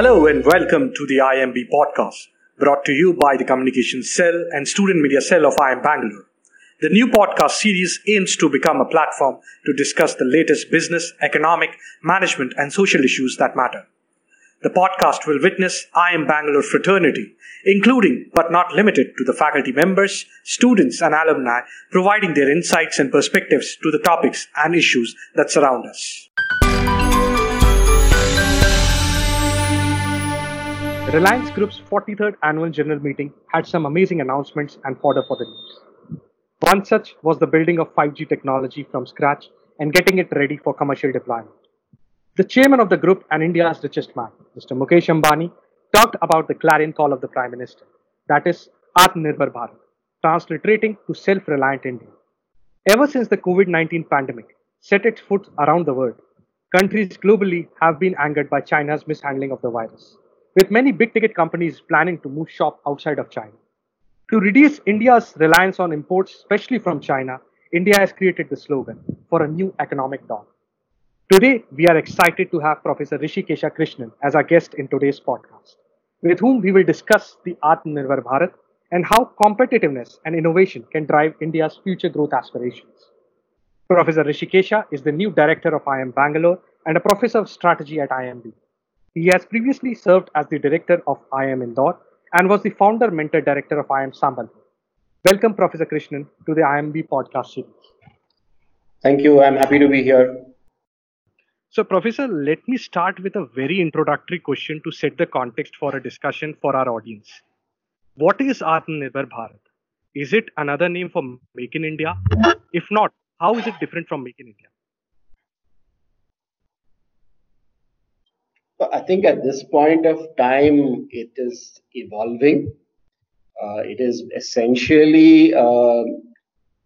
Hello and welcome to the IIMB podcast, brought to you by the Communications Cell and Student Media Cell of IIM Bangalore. The new podcast series aims to become a platform to discuss the latest business, economic, management, and social issues that matter. The podcast will witness IIM Bangalore fraternity, including but not limited to the faculty members, students, and alumni, providing their insights and perspectives to the topics and issues that surround us. Reliance Group's 43rd annual general meeting had some amazing announcements and fodder for the news. One such was the building of 5G technology from scratch and getting it ready for commercial deployment. The chairman of the group and India's richest man, Mr. Mukesh Ambani, talked about the clarion call of the Prime Minister, that is, Atmanirbhar Bharat, transliterating to self reliant India. Ever since the COVID 19 pandemic set its foot around the world, countries globally have been angered by China's mishandling of the virus, with many big ticket companies planning to move shop outside of China. To reduce India's reliance on imports, especially from China, India has created the slogan for a new economic dawn. Today, we are excited to have Professor Rishikesha Krishnan as our guest in today's podcast, with whom we will discuss the Atmanirbhar Bharat and how competitiveness and innovation can drive India's future growth aspirations. Professor Rishikesha is the new director of IIM Bangalore and a professor of strategy at IIMB. He has previously served as the director of IIM Indore and was the founder mentor director of IIM Sambalpur. Welcome, Professor Krishnan, to the IIMB podcast series. Thank you. I'm happy to be here. So, Professor, let me start with a very introductory question to set the context for a discussion for our audience. What is Atmanirbhar Bharat? Is it another name for Make in India? If not, how is it different from Make in India? I think at this point of time, it is evolving. Uh, it is essentially a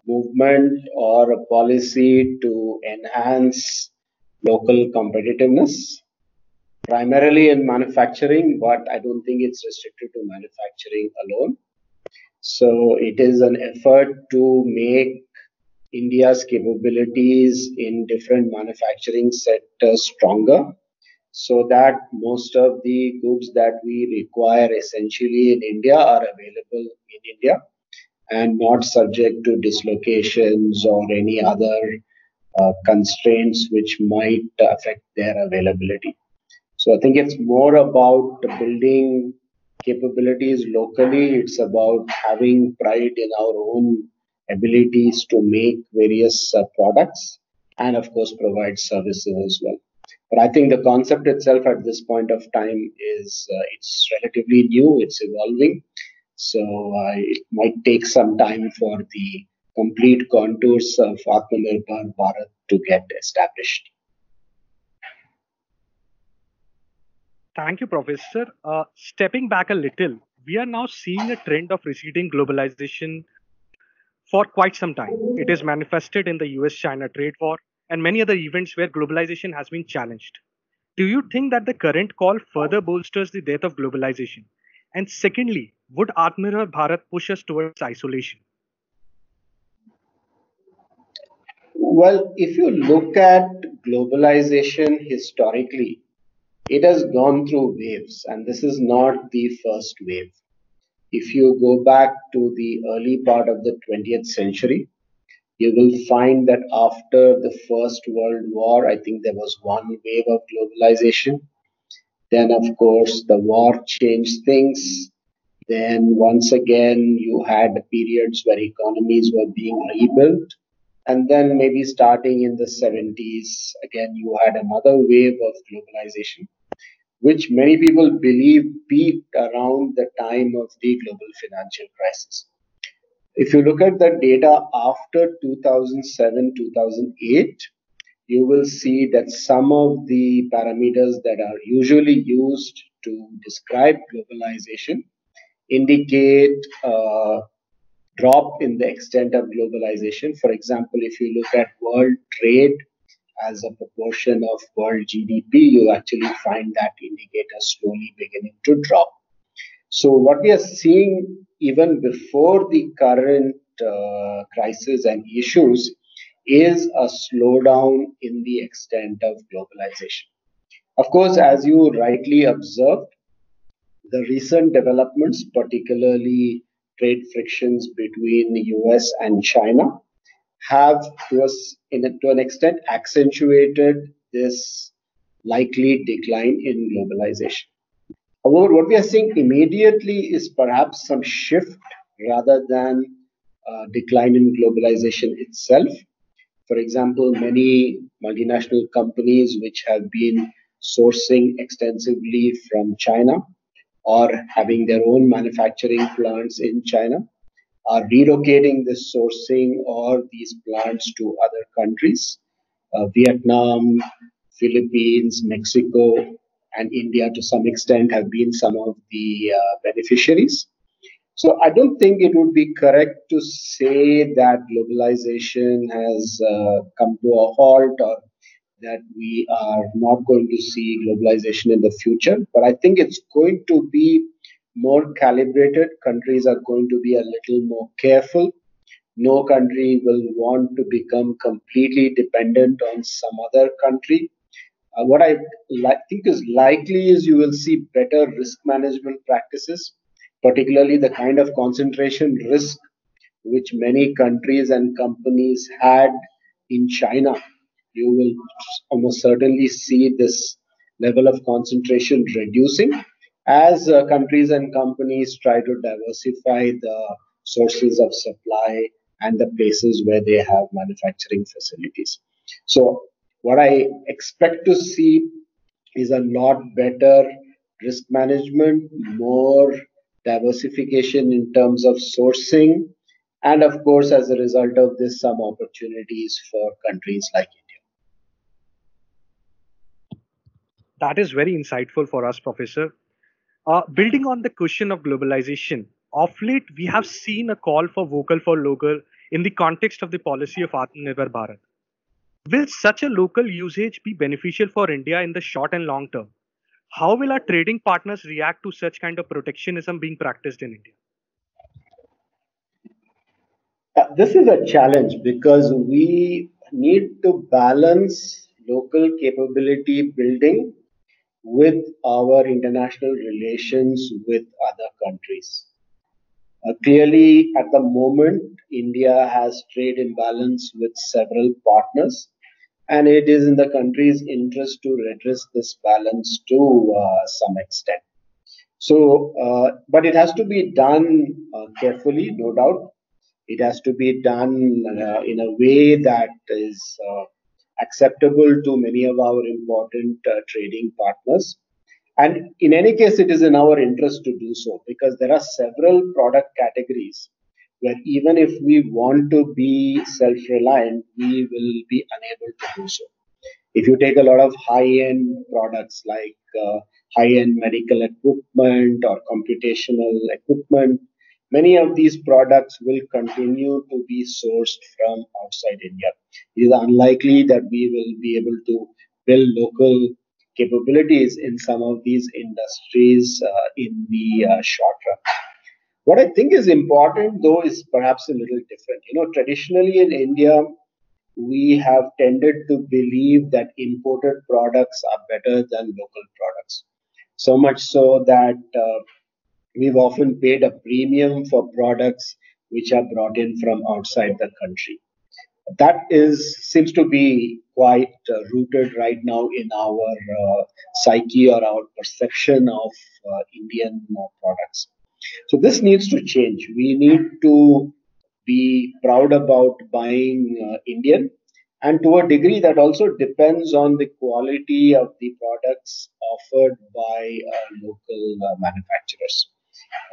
movement or a policy to enhance local competitiveness, primarily in manufacturing, but I don't think it's restricted to manufacturing alone. So it is an effort to make India's capabilities in different manufacturing sectors stronger so that most of the goods that we require essentially in India are available in India and not subject to dislocations or any other uh, constraints which might affect their availability. So I think it's more about building capabilities locally. It's about having pride in our own abilities to make various uh, products and of course provide services as well. But I think the concept itself at this point of time is uh, it's relatively new, it's evolving. So uh, it might take some time for the complete contours of Atmanirbhar Bharat to get established. Thank you, Professor. Uh, stepping back a little, we are now seeing a trend of receding globalization for quite some time. It is manifested in the US China trade war, and many other events where globalization has been challenged. Do you think that the current call further bolsters the death of globalization? And secondly, would Atmanirbhar Bharat push us towards isolation? Well, if you look at globalization historically, it has gone through waves, and this is not the first wave. If you go back to the early part of the 20th century, you will find that after the First World War, I think there was one wave of globalization. Then, of course, the war changed things. Then, once again, you had periods where economies were being rebuilt. And then, maybe starting in the 70s, again, you had another wave of globalization, which many people believe peaked around the time of the global financial crisis. If you look at the data after 2007 2008, you will see that some of the parameters that are usually used to describe globalization indicate a drop in the extent of globalization. For example, if you look at world trade as a proportion of world GDP, you actually find that indicator slowly beginning to drop. So, what we are seeing even before the current uh, crisis and issues is a slowdown in the extent of globalization. Of course, as you rightly observed, the recent developments, particularly trade frictions between the US and China, have to, us, a, to an extent accentuated this likely decline in globalization. However, what we are seeing immediately is perhaps some shift rather than uh, decline in globalization itself. For example, many multinational companies which have been sourcing extensively from China or having their own manufacturing plants in China are relocating this sourcing or these plants to other countries. Uh, Vietnam, Philippines, Mexico, and India to some extent have been some of the uh, beneficiaries. So I don't think it would be correct to say that globalization has uh, come to a halt or that we are not going to see globalization in the future. But I think it's going to be more calibrated. Countries are going to be a little more careful. No country will want to become completely dependent on some other country. Uh, what I li- think is likely is you will see better risk management practices particularly the kind of concentration risk which many countries and companies had in China. You will almost certainly see this level of concentration reducing as uh, countries and companies try to diversify the sources of supply and the places where they have manufacturing facilities. So, what I expect to see is a lot better risk management, more diversification in terms of sourcing, and of course, as a result of this, some opportunities for countries like India. That is very insightful for us, Professor. Uh, building on the question of globalization, of late we have seen a call for vocal for local in the context of the policy of Atmanirbhar Bharat. Will such a local usage be beneficial for India in the short and long term? how will our trading partners react to such kind of protectionism being practiced in India? Uh, this is a challenge because we need to balance local capability building with our international relations with other countries. Uh, clearly, at the moment, India has trade imbalance with several partners and it is in the country's interest to redress this balance to uh, some extent. So, uh, but it has to be done uh, carefully, no doubt. It has to be done uh, in a way that is uh, acceptable to many of our important uh, trading partners. And in any case, it is in our interest to do so because there are several product categories where even if we want to be self reliant, we will be unable to do so. If you take a lot of high end products like uh, high end medical equipment or computational equipment, many of these products will continue to be sourced from outside India. It is unlikely that we will be able to build local capabilities in some of these industries uh, in the uh, short run. What I think is important, though, is perhaps a little different. You know, traditionally in India, we have tended to believe that imported products are better than local products. So much so that uh, we've often paid a premium for products which are brought in from outside the country. That is seems to be quite uh, rooted right now in our uh, psyche or our perception of uh, Indian uh, products. So this needs to change. We need to be proud about buying uh, Indian. And to a degree, that also depends on the quality of the products offered by uh, local uh, manufacturers.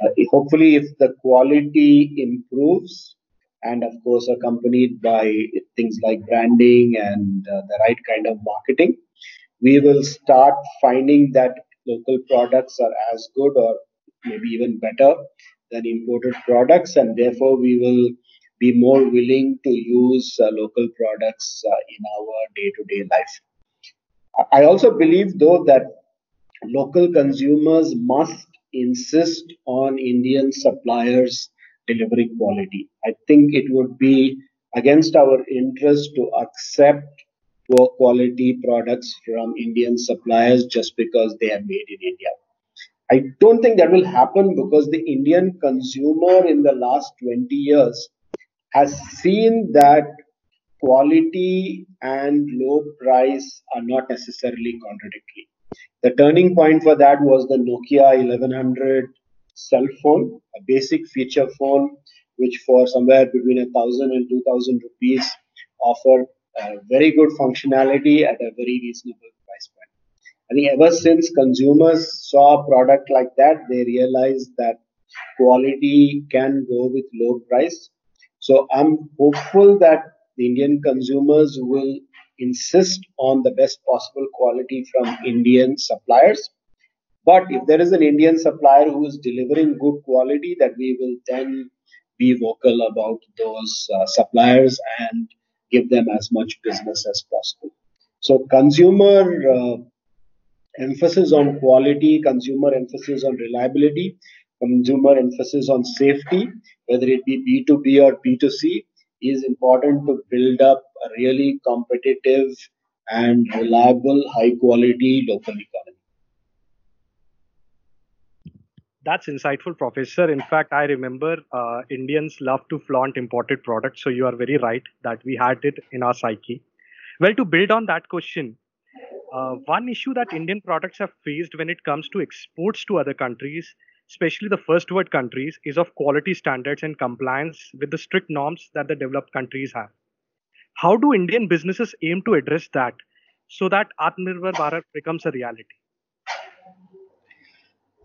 Uh, hopefully, if the quality improves, and of course, accompanied by things like branding and uh, the right kind of marketing, we will start finding that local products are as good or maybe even better than imported products, and therefore we will be more willing to use uh, local products uh, in our day to day life. I also believe, though, that local consumers must insist on Indian suppliers delivering quality. I think it would be against our interest to accept poor quality products from Indian suppliers just because they are made in India. I don't think that will happen because the Indian consumer in the last 20 years has seen that quality and low price are not necessarily contradictory. The turning point for that was the Nokia 1100 cell phone, a basic feature phone, which for somewhere between a thousand and two thousand rupees offered uh, very good functionality at a very reasonable. I think ever since consumers saw a product like that, they realized that quality can go with low price. So I'm hopeful that the Indian consumers will insist on the best possible quality from Indian suppliers. But if there is an Indian supplier who is delivering good quality, that we will then be vocal about those uh, suppliers and give them as much business as possible. So consumer uh, emphasis on quality, consumer emphasis on reliability, consumer emphasis on safety, whether it be B2B or B2C, is important to build up a really competitive and reliable, high quality local economy. That's insightful, Professor. In fact, I remember uh, Indians love to flaunt imported products. So you are very right that we had it in our psyche. Well, to build on that question, uh, one issue that Indian products have faced when it comes to exports to other countries, especially the first world countries, is of quality standards and compliance with the strict norms that the developed countries have. How do Indian businesses aim to address that so that Atmanirbhar Bharat becomes a reality?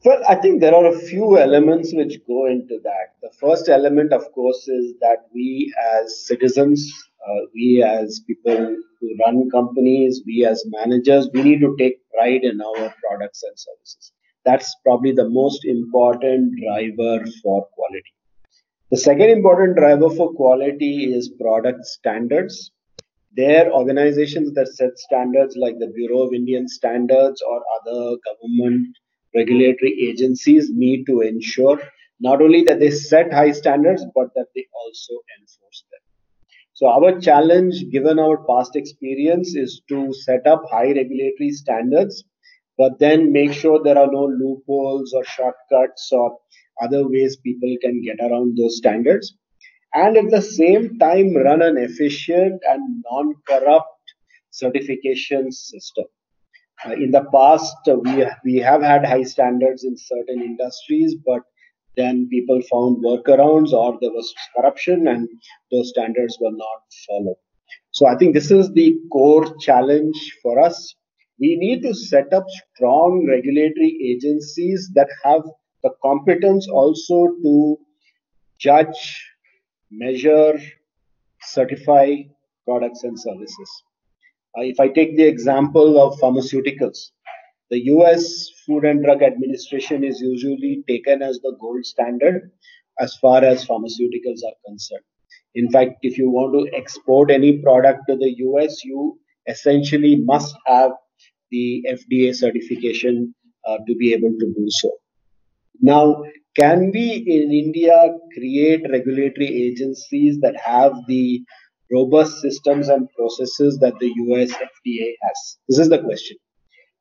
Well, I think there are a few elements which go into that. The first element, of course, is that we as citizens, uh, we as people who run companies, we as managers, we need to take pride in our products and services. That's probably the most important driver for quality. The second important driver for quality is product standards. There, are organizations that set standards like the Bureau of Indian Standards or other government regulatory agencies need to ensure not only that they set high standards, but that they also enforce them. So our challenge, given our past experience, is to set up high regulatory standards, but then make sure there are no loopholes or shortcuts or other ways people can get around those standards. And at the same time, run an efficient and non-corrupt certification system. Uh, in the past, uh, we, we have had high standards in certain industries, but then people found workarounds or there was corruption and those standards were not followed. So I think this is the core challenge for us. We need to set up strong regulatory agencies that have the competence also to judge, measure, certify products and services. If I take the example of pharmaceuticals, the US Food and Drug Administration is usually taken as the gold standard as far as pharmaceuticals are concerned. In fact, if you want to export any product to the US, you essentially must have the FDA certification uh, to be able to do so. Now, can we in India create regulatory agencies that have the robust systems and processes that the US FDA has? This is the question.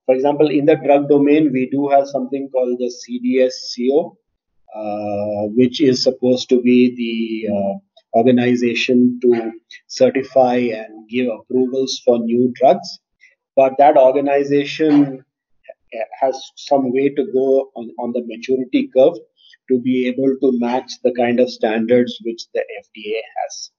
For example, in the drug domain, we do have something called the CDSCO, uh, which is supposed to be the uh, organization to certify and give approvals for new drugs. But that organization has some way to go on, on the maturity curve to be able to match the kind of standards which the FDA has.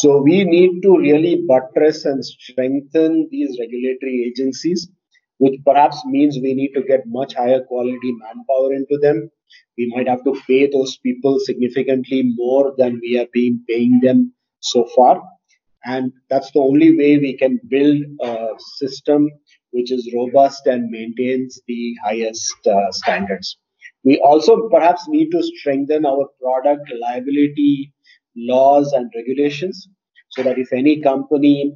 So we need to really buttress and strengthen these regulatory agencies, which perhaps means we need to get much higher quality manpower into them. We might have to pay those people significantly more than we have been paying them so far. And that's the only way we can build a system which is robust and maintains the highest uh, standards. We also perhaps need to strengthen our product liability laws and regulations so that if any company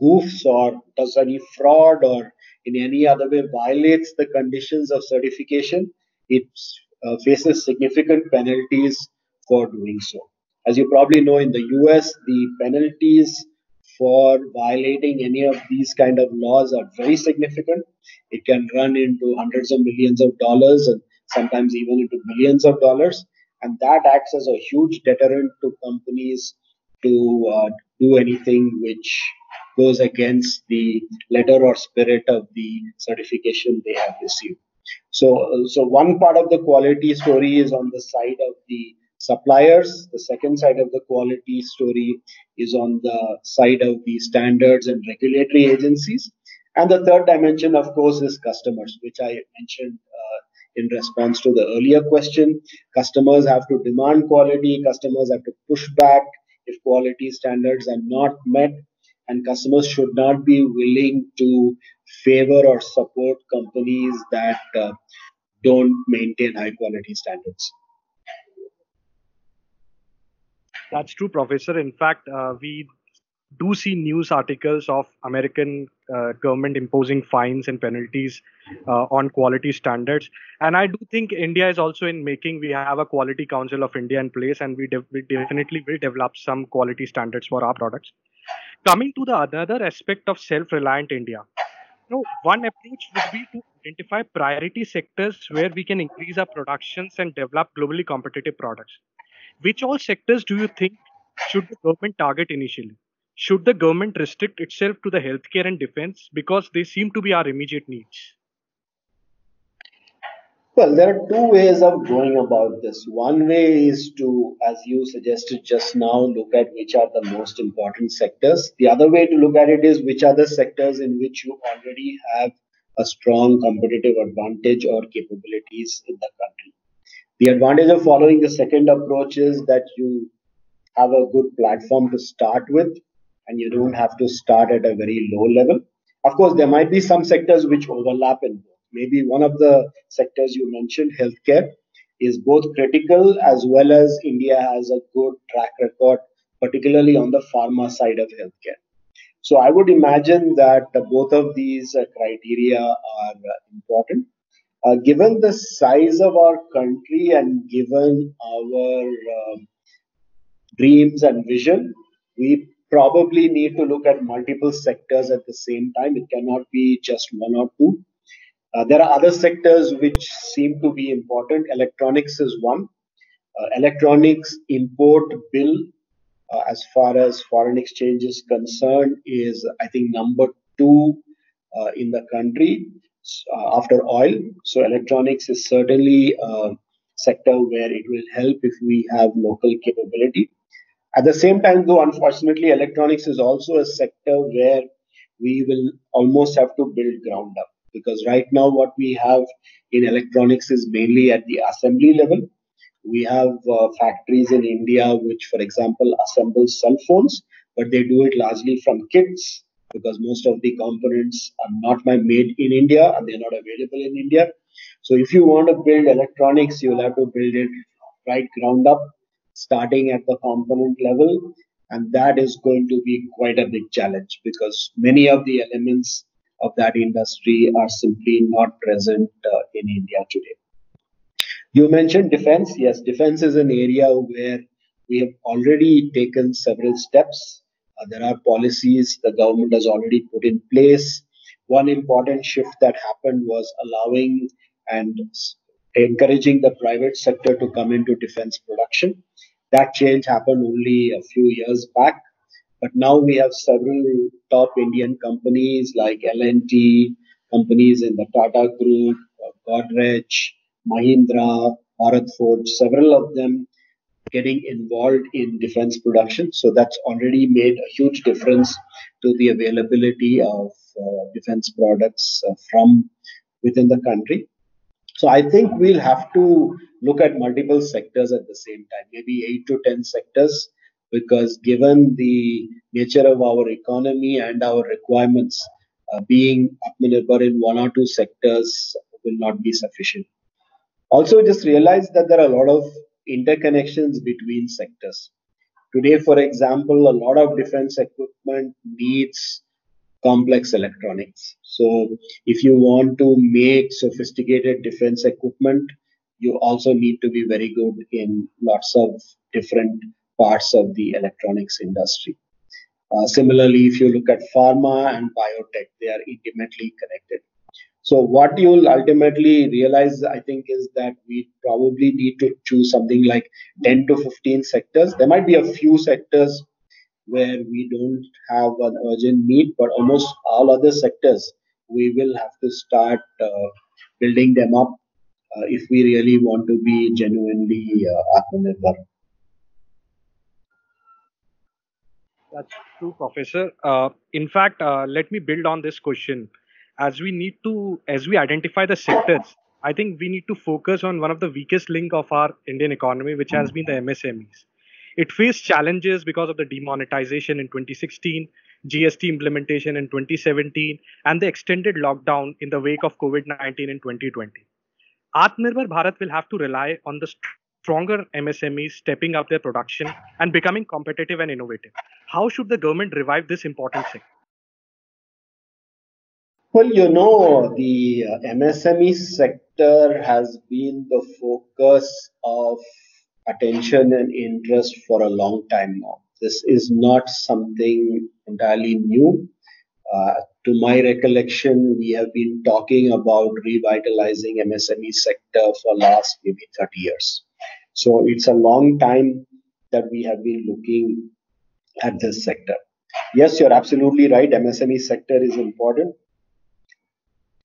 goofs or does any fraud or in any other way violates the conditions of certification, it uh, faces significant penalties for doing so. As you probably know, in the US, the penalties for violating any of these kind of laws are very significant. It can run into hundreds of millions of dollars and sometimes even into billions of dollars. And that acts as a huge deterrent to companies to uh, do anything which goes against the letter or spirit of the certification they have received. So, so one part of the quality story is on the side of the suppliers. The second side of the quality story is on the side of the standards and regulatory agencies. And the third dimension, of course, is customers, which I mentioned uh, in response to the earlier question. Customers have to demand quality, customers have to push back if quality standards are not met, and customers should not be willing to favor or support companies that uh, don't maintain high quality standards. That's true, Professor. In fact, uh, we do see news articles of American uh, government imposing fines and penalties uh, on quality standards. And I do think India is also in making. We have a Quality Council of India in place, and we, de- we definitely will develop some quality standards for our products. Coming to the another aspect of self-reliant India, you one approach would be to identify priority sectors where we can increase our productions and develop globally competitive products. Which all sectors do you think should the government target initially? Should the government restrict itself to the healthcare and defense because they seem to be our immediate needs? Well, there are two ways of going about this. One way is to, as you suggested just now, look at which are the most important sectors. The other way to look at it is which are the sectors in which you already have a strong competitive advantage or capabilities in the country. The advantage of following the second approach is that you have a good platform to start with and you don't have to start at a very low level. Of course, there might be some sectors which overlap in both. Maybe one of the sectors you mentioned, healthcare, is both critical as well as India has a good track record, particularly on the pharma side of healthcare. So I would imagine that both of these uh, criteria are uh, important. Uh, given the size of our country and given our uh, dreams and vision, we probably need to look at multiple sectors at the same time. It cannot be just one or two. Uh, there are other sectors which seem to be important. Electronics is one. Uh, electronics import bill, uh, as far as foreign exchange is concerned, is I think number two uh, in the country uh, after oil. So electronics is certainly a sector where it will help if we have local capability. At the same time, though, unfortunately, electronics is also a sector where we will almost have to build ground up because right now what we have in electronics is mainly at the assembly level. We have uh, factories in India which, for example, assemble cell phones, but they do it largely from kits because most of the components are not made in India and they're not available in India. So if you want to build electronics, you'll have to build it right ground up, starting at the component level. And that is going to be quite a big challenge because many of the elements of that industry are simply not present uh, in India today. You mentioned defense. Yes, defense is an area where we have already taken several steps. Uh, there are policies the government has already put in place. One important shift that happened was allowing and encouraging the private sector to come into defense production. That change happened only a few years back. But now we have several top Indian companies like L&T, companies in the Tata Group, uh, Godrej, Mahindra, Bharat Forge, several of them getting involved in defense production. So that's already made a huge difference to the availability of uh, defense products uh, from within the country. So I think we'll have to look at multiple sectors at the same time, maybe eight to 10 sectors because given the nature of our economy and our requirements, uh, being Atmanirbhar in one or two sectors will not be sufficient. Also, just realize that there are a lot of interconnections between sectors. Today, for example, a lot of defense equipment needs complex electronics. So, if you want to make sophisticated defense equipment, you also need to be very good in lots of different parts of the electronics industry. Uh, similarly, if you look at pharma and biotech, they are intimately connected. So what you'll ultimately realize, I think, is that we probably need to choose something like 10 to 15 sectors. There might be a few sectors where we don't have an urgent need, but almost all other sectors, we will have to start uh, building them up uh, if we really want to be genuinely uh, Atmanirbhar. That's true, Professor. Uh, in fact, uh, let me build on this question. As we need to, as we identify the sectors, I think we need to focus on one of the weakest link of our Indian economy, which has been the MSMEs. It faced challenges because of the demonetization in 2016, GST implementation in 2017, and the extended lockdown in the wake of COVID-19 in 2020. Atmanirbhar Bharat will have to rely on the stronger MSMEs stepping up their production and becoming competitive and innovative. How should the government revive this important sector? Well, you know, the uh, MSME sector has been the focus of attention and interest for a long time now. This is not something entirely new. Uh, to my recollection, we have been talking about revitalizing MSME sector for last maybe 30 years. So it's a long time that we have been looking at this sector. Yes, you're absolutely right. MSME sector is important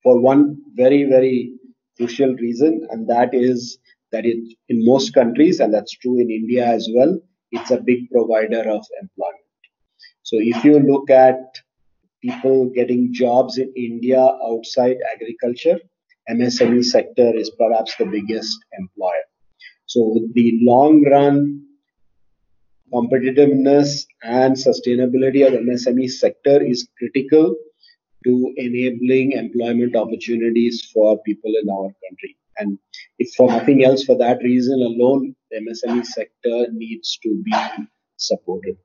for one very, very crucial reason, and that is that it, in most countries, and that's true in India as well, it's a big provider of employment. So if you look at people getting jobs in India outside agriculture, MSME sector is perhaps the biggest employer. So the long run competitiveness and sustainability of MSME sector is critical to enabling employment opportunities for people in our country. And if for nothing else, for that reason alone, the MSME sector needs to be supported.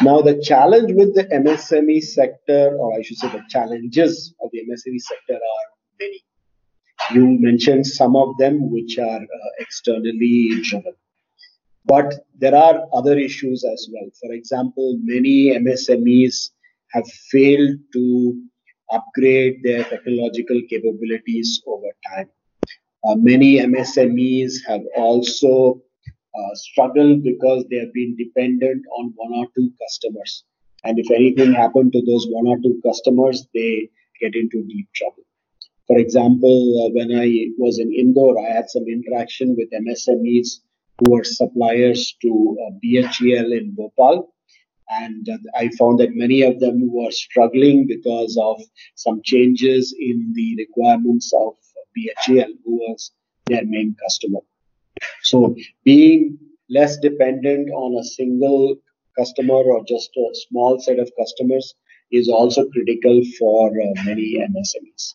Now, the challenge with the MSME sector, or I should say the challenges of the MSME sector are many. You mentioned some of them which are uh, externally driven. But there are other issues as well. For example, many MSMEs have failed to upgrade their technological capabilities over time. Uh, many MSMEs have also uh, struggled because they have been dependent on one or two customers. And if anything happened to those one or two customers, they get into deep trouble. For example, uh, when I was in Indore, I had some interaction with MSMEs who were suppliers to uh, BHEL in Bhopal. And uh, I found that many of them were struggling because of some changes in the requirements of BHEL, who was their main customer. So being less dependent on a single customer or just a small set of customers is also critical for uh, many MSMEs.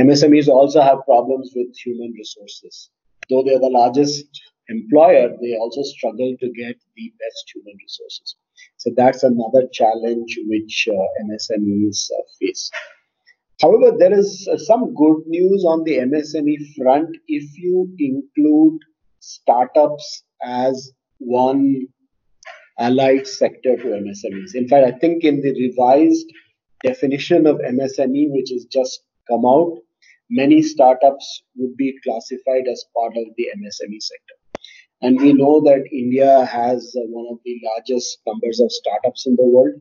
MSMEs also have problems with human resources. Though they're the largest employer, they also struggle to get the best human resources. So that's another challenge which uh, MSMEs uh, face. However, there is uh, some good news on the MSME front if you include startups as one allied sector to MSMEs. In fact, I think in the revised definition of MSME, which has just come out, many startups would be classified as part of the MSME sector. And we know that India has uh, one of the largest numbers of startups in the world,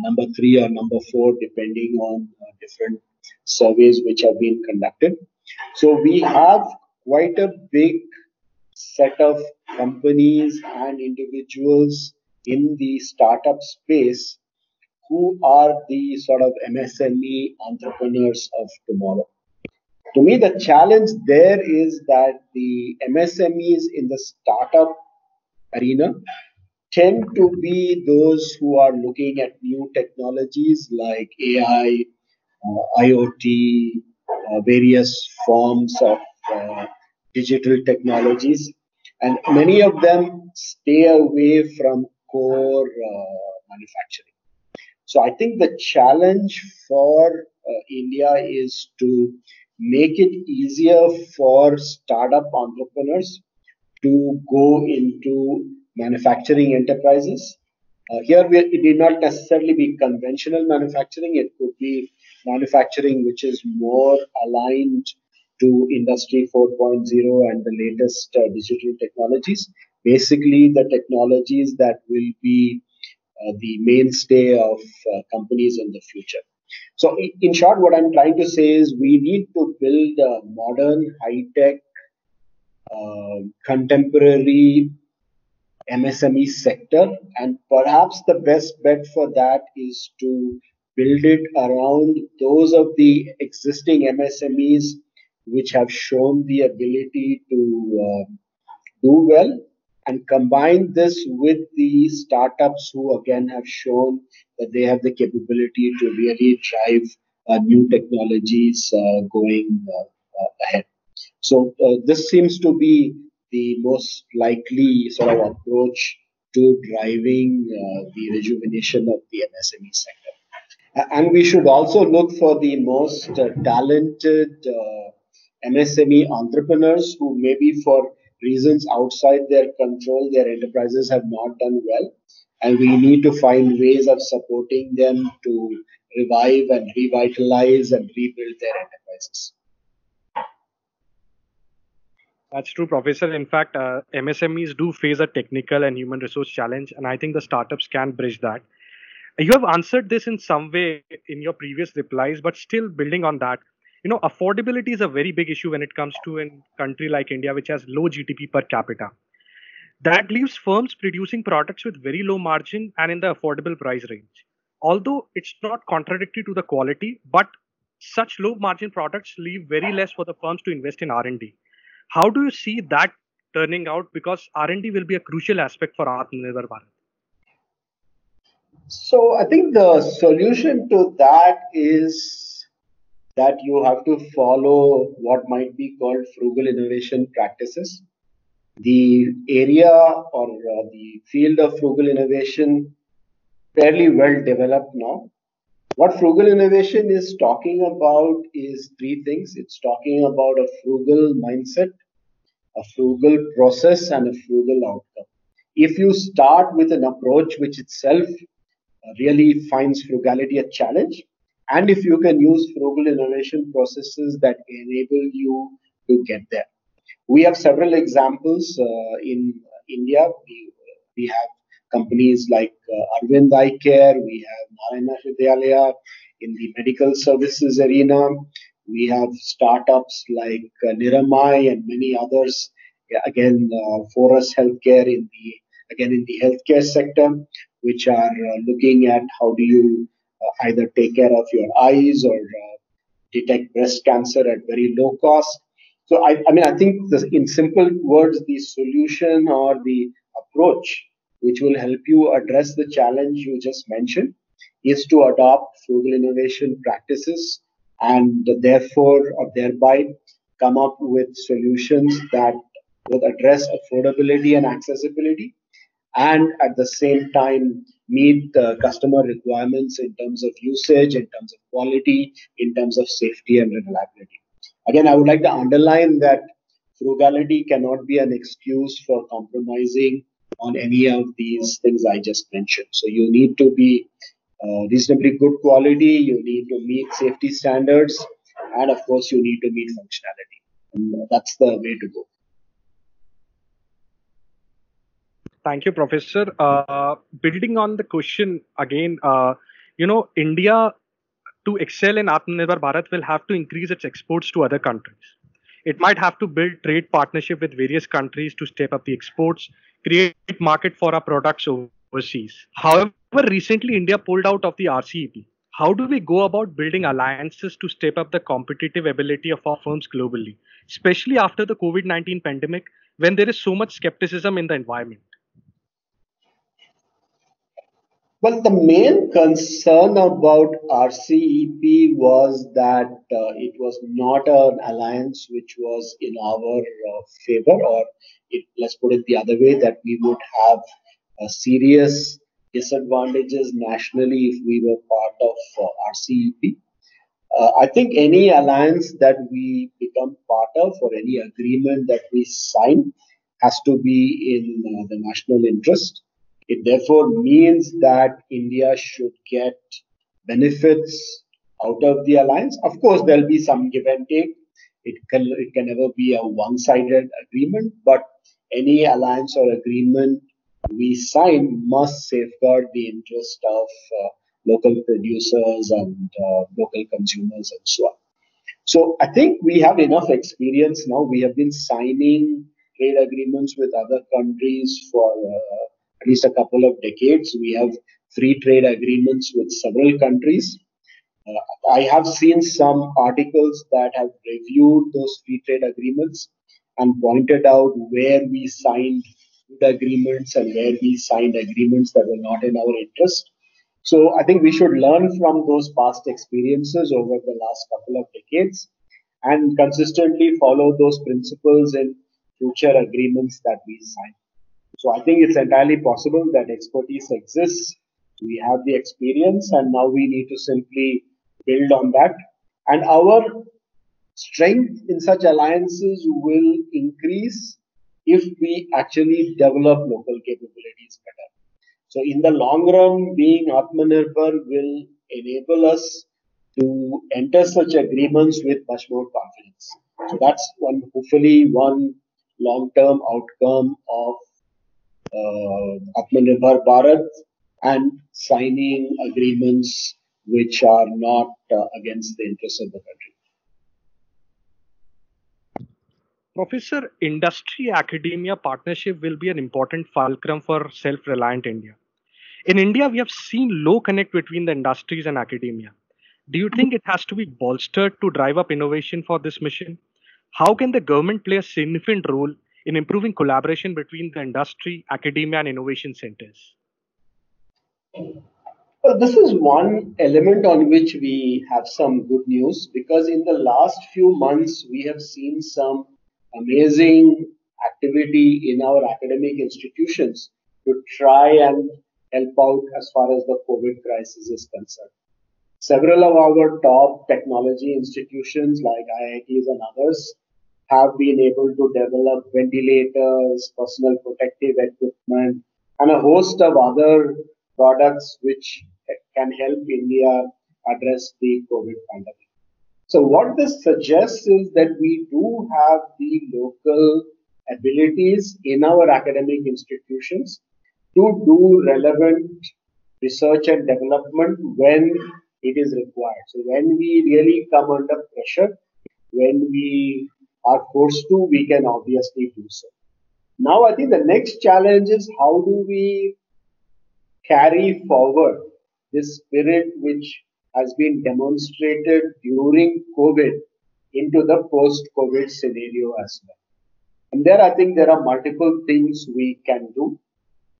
number three or number four, depending on uh, different surveys which have been conducted. So we have quite a big set of companies and individuals in the startup space who are the sort of MSME entrepreneurs of tomorrow. To me, the challenge there is that the MSMEs in the startup arena tend to be those who are looking at new technologies like AI, uh, IoT, uh, various forms of uh, digital technologies, and many of them stay away from core manufacturing. So I think the challenge for uh, India is to make it easier for startup entrepreneurs to go into manufacturing enterprises Uh, here, we, it need not necessarily be conventional manufacturing. It could be manufacturing which is more aligned to Industry 4.0 and the latest uh, digital technologies. Basically, the technologies that will be uh, the mainstay of uh, companies in the future. So, in short, what I'm trying to say is we need to build a modern, high tech, uh, contemporary MSME sector, and perhaps the best bet for that is to build it around those of the existing MSMEs which have shown the ability to uh, do well and combine this with the startups who again have shown that they have the capability to really drive uh, new technologies uh, going uh, uh, ahead. So uh, this seems to be the most likely sort of approach to driving uh, the rejuvenation of the MSME sector. And we should also look for the most uh, talented uh, MSME entrepreneurs who maybe for reasons outside their control, their enterprises have not done well. And we need to find ways of supporting them to revive and revitalize and rebuild their enterprises. That's true, Professor. In fact, uh, MSMEs do face a technical and human resource challenge, and I think the startups can bridge that. You have answered this in some way in your previous replies, but still building on that, you know affordability is a very big issue when it comes to a country like india which has low gdp per capita that leaves firms producing products with very low margin and in the affordable price range although it's not contradictory to the quality but such low margin products leave very less for the firms to invest in r&d how do you see that turning out because r&d will be a crucial aspect for atmanirbhar bharat so i think the solution to that is that you have to follow what might be called frugal innovation practices. The area or uh, the field of frugal innovation fairly well developed now. What frugal innovation is talking about is three things. It's talking about a frugal mindset, a frugal process, and a frugal outcome. If you start with an approach which itself really finds frugality a challenge, and if you can use frugal innovation processes that enable you to get there. We have several examples uh, in India. We, we have companies like uh, Aravind Eye Care, we have Narayana Hridayalaya in the medical services arena. We have startups like uh, Niramai and many others. Again, uh, Forus Healthcare in the again in the healthcare sector, which are uh, looking at how do you uh, either take care of your eyes or uh, detect breast cancer at very low cost. So I, I mean, I think this, in simple words, the solution or the approach which will help you address the challenge you just mentioned is to adopt frugal innovation practices and therefore or thereby come up with solutions that would address affordability and accessibility and at the same time meet the customer requirements in terms of usage, in terms of quality, in terms of safety and reliability. Again, I would like to underline that frugality cannot be an excuse for compromising on any of these things I just mentioned. So you need to be uh, reasonably good quality, you need to meet safety standards, and of course, you need to meet functionality. And that's the way to go. Thank you, Professor. Uh, building on the question again, uh, you know, India to excel in Atmanirbhar Bharat will have to increase its exports to other countries. It might have to build trade partnership with various countries to step up the exports, create market for our products overseas. However, recently India pulled out of the RCEP. How do we go about building alliances to step up the competitive ability of our firms globally, especially after the COVID 19 pandemic when there is so much skepticism in the environment? Well, the main concern about RCEP was that uh, it was not an alliance which was in our uh, favor, or it, let's put it the other way, that we would have uh, serious disadvantages nationally if we were part of uh, RCEP. Uh, I think any alliance that we become part of or any agreement that we sign has to be in uh, the national interest It therefore means that India should get benefits out of the alliance. Of course, there'll be some give and take. It can, it can never be a one sided agreement, but any alliance or agreement we sign must safeguard the interest of uh, local producers and uh, local consumers and so on. So I think we have enough experience now. We have been signing trade agreements with other countries for uh, at least a couple of decades. We have free trade agreements with several countries. Uh, I have seen some articles that have reviewed those free trade agreements and pointed out where we signed the agreements and where we signed agreements that were not in our interest. So I think we should learn from those past experiences over the last couple of decades and consistently follow those principles in future agreements that we sign. So I think it's entirely possible that expertise exists. We have the experience and now we need to simply build on that. And our strength in such alliances will increase if we actually develop local capabilities better. So in the long run, being Atmanirbhar will enable us to enter such agreements with much more confidence. So that's one, hopefully one long-term outcome of uh, Atmanirbhar Bharat and signing agreements which are not uh, against the interests of the country. Professor, industry academia partnership will be an important fulcrum for self reliant India. In India, we have seen low connect between the industries and academia. Do you think it has to be bolstered to drive up innovation for this mission? How can the government play a significant role in improving collaboration between the industry, academia, and innovation centers? Well, this is one element on which we have some good news because in the last few months we have seen some amazing activity in our academic institutions to try and help out as far as the COVID crisis is concerned. Several of our top technology institutions like IITs and others have been able to develop ventilators, personal protective equipment, and a host of other products which can help India address the COVID pandemic. So what this suggests is that we do have the local abilities in our academic institutions to do relevant research and development when it is required. So when we really come under pressure, when we are forced to, we can obviously do so. Now, I think the next challenge is how do we carry forward this spirit which has been demonstrated during COVID into the post COVID scenario as well. And there, I think there are multiple things we can do.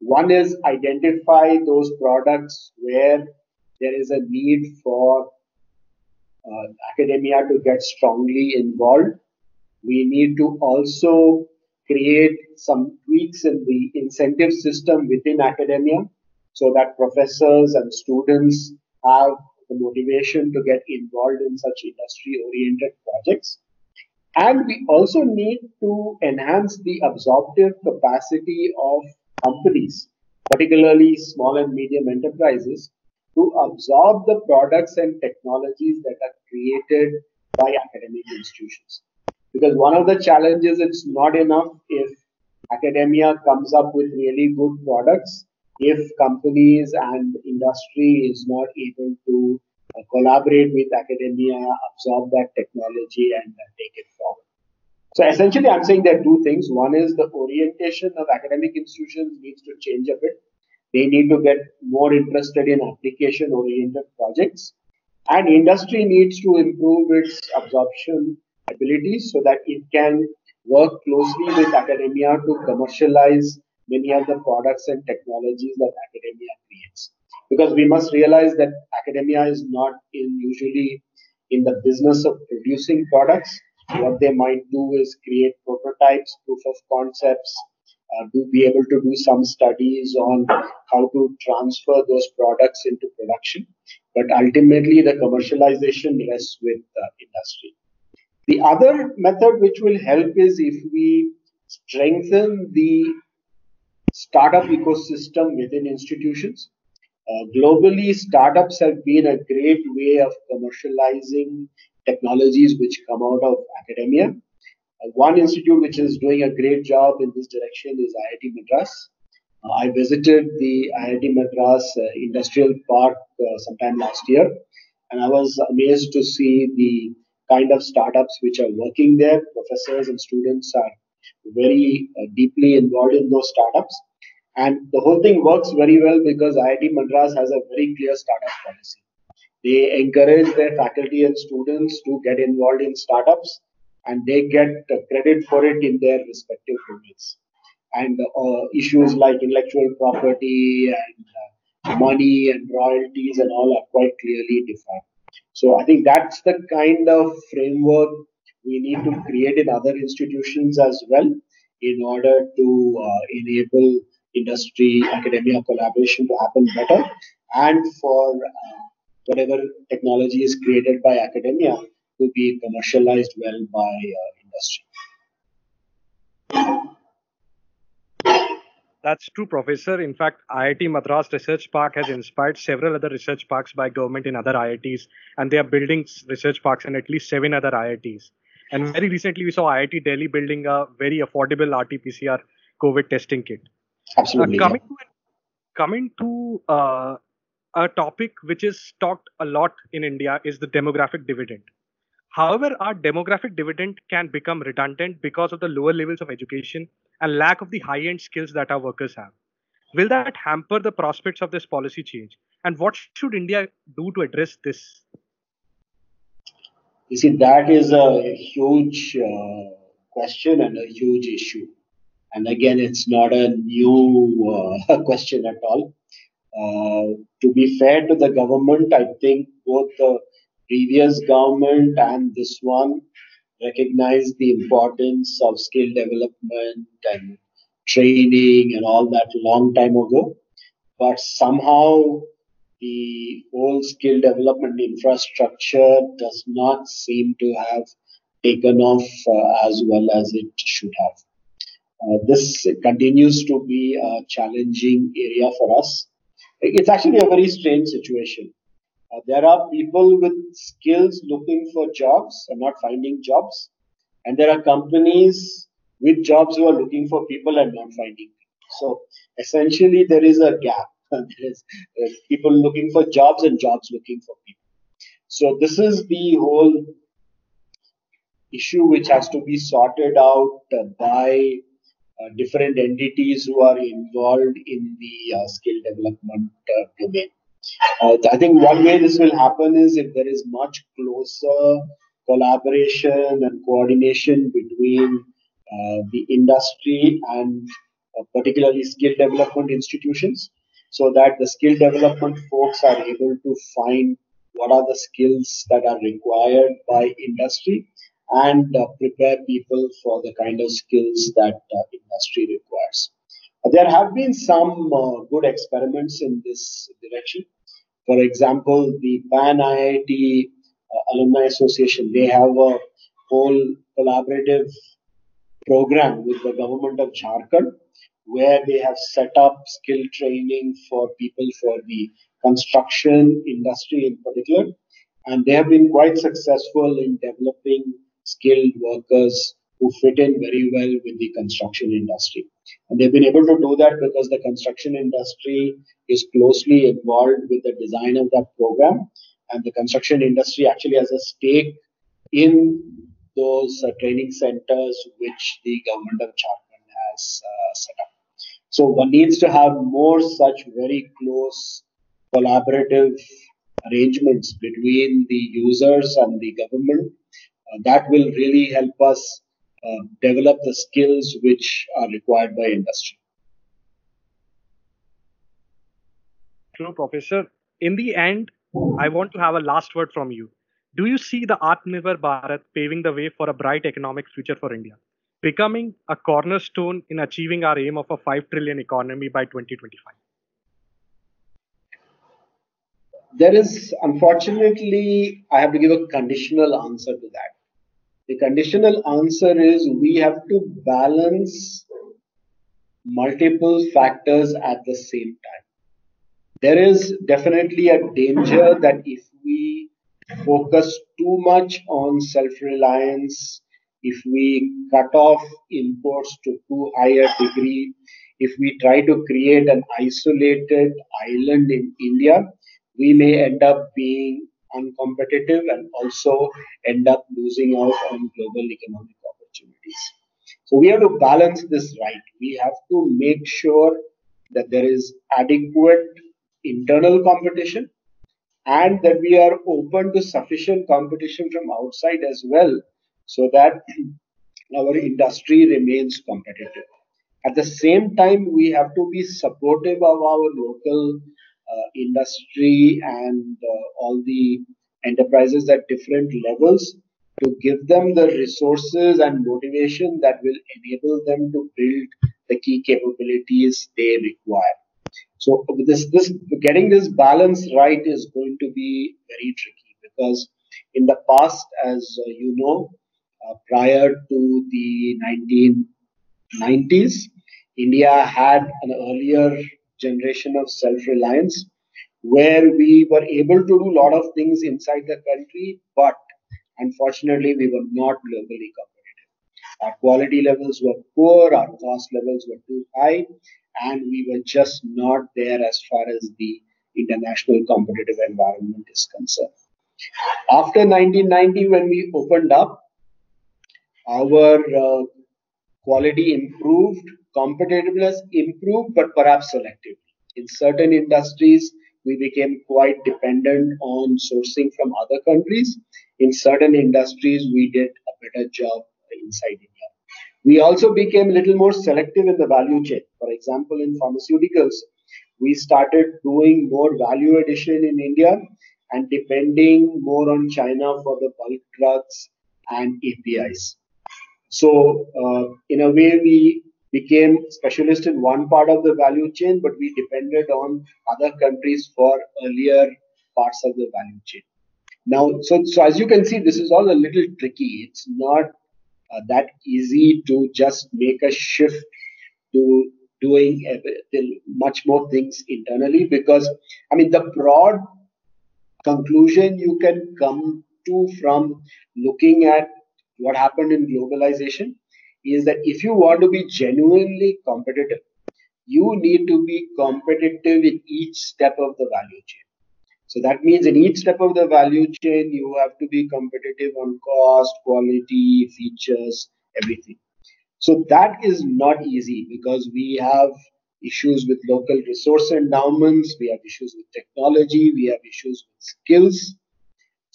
One is identify those products where there is a need for uh, academia to get strongly involved we need to also create some tweaks in the incentive system within academia so that professors and students have the motivation to get involved in such industry oriented projects. And we also need to enhance the absorptive capacity of companies, particularly small and medium enterprises, to absorb the products and technologies that are created by academic institutions. Because one of the challenges, it's not enough if academia comes up with really good products, if companies and industry is not able to uh, collaborate with academia, absorb that technology and uh, take it forward. So essentially, I'm saying there are two things. One is the orientation of academic institutions needs to change a bit. They need to get more interested in application oriented projects. And industry needs to improve its absorption abilities so that it can work closely with academia to commercialize many of the products and technologies that academia creates. Because we must realize that academia is not in usually in the business of producing products. What they might do is create prototypes, proof of concepts, uh, to be able to do some studies on how to transfer those products into production. But ultimately, the commercialization rests with industry. The other method which will help is if we strengthen the startup ecosystem within institutions. Uh, globally, startups have been a great way of commercializing technologies which come out of academia. Uh, one institute which is doing a great job in this direction is IIT Madras. Uh, I visited the IIT Madras uh, Industrial Park uh, sometime last year, and I was amazed to see the kind of startups which are working there. Professors and students are very uh, deeply involved in those startups. And the whole thing works very well because IIT Madras has a very clear startup policy. They encourage their faculty and students to get involved in startups and they get credit for it in their respective domains. And uh, issues like intellectual property and uh, money and royalties and all are quite clearly defined. So I think that's the kind of framework we need to create in other institutions as well in order to uh, enable industry academia collaboration to happen better and for uh, whatever technology is created by academia to be commercialized well by uh, industry. That's true, Professor. In fact, IIT Madras Research Park has inspired several other research parks by government in other IITs, and they are building research parks in at least seven other IITs. And very recently, we saw IIT Delhi building a very affordable RT-PCR COVID testing kit. Absolutely. Uh, coming to, coming to uh, a topic which is talked a lot in India is the demographic dividend. However, our demographic dividend can become redundant because of the lower levels of education and lack of the high end skills that our workers have. Will that hamper the prospects of this policy change? And what should India do to address this? You see, that is a huge uh, question and a huge issue. And again, it's not a new uh, question at all. Uh, to be fair to the government, I think both the previous government and this one recognize the importance of skill development and training and all that long time ago. But somehow the whole skill development infrastructure does not seem to have taken off uh, as well as it should have. Uh, this continues to be a challenging area for us. It's actually a very strange situation. Uh, there are people with skills looking for jobs and not finding jobs. And there are companies with jobs who are looking for people and not finding people. So essentially, there is a gap. there is people looking for jobs and jobs looking for people. So this is the whole issue which has to be sorted out uh, by different entities who are involved in the uh, skill development uh, domain. Uh, I think one way this will happen is if there is much closer collaboration and coordination between uh, the industry and uh, particularly skill development institutions so that the skill development folks are able to find what are the skills that are required by industry and uh, prepare people for the kind of skills that uh, industry requires. There have been some uh, good experiments in this direction. For example, the Pan IIT Alumni Association, they have a whole collaborative program with the government of Jharkhand where they have set up skill training for people for the construction industry in particular. And they have been quite successful in developing skilled workers who fit in very well with the construction industry. And they've been able to do that because the construction industry is closely involved with the design of that program. And the construction industry actually has a stake in those uh, training centers which the government of Jharkhand has uh, set up. So one needs to have more such very close collaborative arrangements between the users and the government. Uh, that will really help us uh, develop the skills which are required by industry. True, Professor. In the end, I want to have a last word from you. Do you see the Atmanirbhar Bharat paving the way for a bright economic future for India, becoming a cornerstone in achieving our aim of a 5 trillion economy by 2025? There is, unfortunately, I have to give a conditional answer to that. The conditional answer is we have to balance multiple factors at the same time. There is definitely a danger that if we focus too much on self reliance, if we cut off imports to too high a degree, if we try to create an isolated island in India, we may end up being uncompetitive and also end up losing out on global economic opportunities. So we have to balance this right. We have to make sure that there is adequate internal competition and that we are open to sufficient competition from outside as well so that our industry remains competitive. At the same time, we have to be supportive of our local industry and uh, all the enterprises at different levels to give them the resources and motivation that will enable them to build the key capabilities they require. So this this getting this balance right is going to be very tricky because in the past, as uh, you know, uh, prior to the 1990s, India had an earlier generation of self-reliance where we were able to do a lot of things inside the country, but unfortunately, we were not globally competitive. Our quality levels were poor, our cost levels were too high, and we were just not there as far as the international competitive environment is concerned. After 1990, when we opened up, our uh, quality improved, competitiveness improved, but perhaps selectively. In certain industries, we became quite dependent on sourcing from other countries. In certain industries, we did a better job inside India. We also became a little more selective in the value chain. For example, in pharmaceuticals, we started doing more value addition in India and depending more on China for the bulk drugs and APIs. So, uh, in a way, we became specialist in one part of the value chain, but we depended on other countries for earlier parts of the value chain. Now, so, so as you can see, this is all a little tricky. It's not uh, that easy to just make a shift to doing much more things internally because, I mean, the broad conclusion you can come to from looking at what happened in globalization is that if you want to be genuinely competitive, you need to be competitive in each step of the value chain. So that means in each step of the value chain, you have to be competitive on cost, quality, features, everything. So that is not easy because we have issues with local resource endowments, we have issues with technology, we have issues with skills.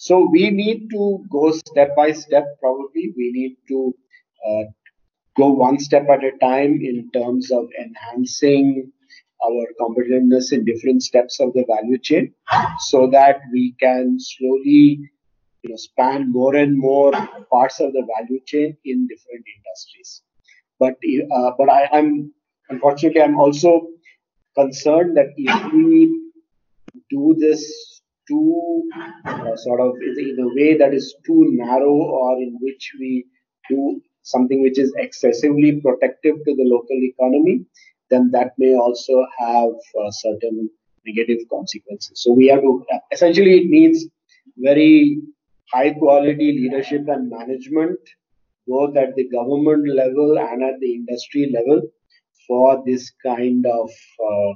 So we need to go step by step, probably. We need to uh, go one step at a time in terms of enhancing our competitiveness in different steps of the value chain so that we can slowly you know span more and more parts of the value chain in different industries but uh, but I, am unfortunately i'm also concerned that if we do this too uh, sort of in a way that is too narrow or in which we do something which is excessively protective to the local economy then that may also have uh, certain negative consequences. So we have to essentially it needs very high quality leadership and management, both at the government level and at the industry level, for this kind of uh,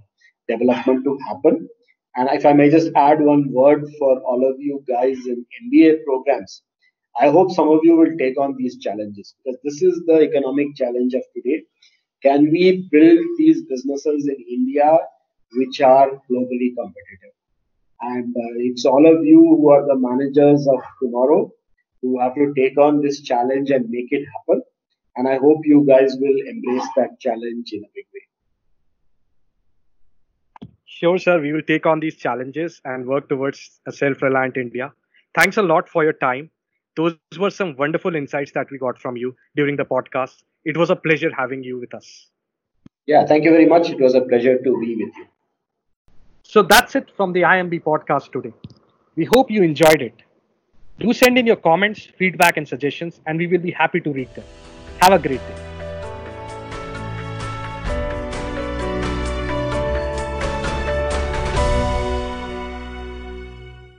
development to happen. And if I may just add one word for all of you guys in MBA programs, I hope some of you will take on these challenges because this is the economic challenge of today. Can we build these businesses in India which are globally competitive? And uh, it's all of you who are the managers of tomorrow who have to take on this challenge and make it happen. And I hope you guys will embrace that challenge in a big way. Sure, sir. We will take on these challenges and work towards a self reliant India. Thanks a lot for your time. Those were some wonderful insights that we got from you during the podcast. It was a pleasure having you with us. Yeah, thank you very much. It was a pleasure to be with you. So that's it from the IIMB podcast today. We hope you enjoyed it. Do send in your comments, feedback, and suggestions, and we will be happy to read them. Have a great day.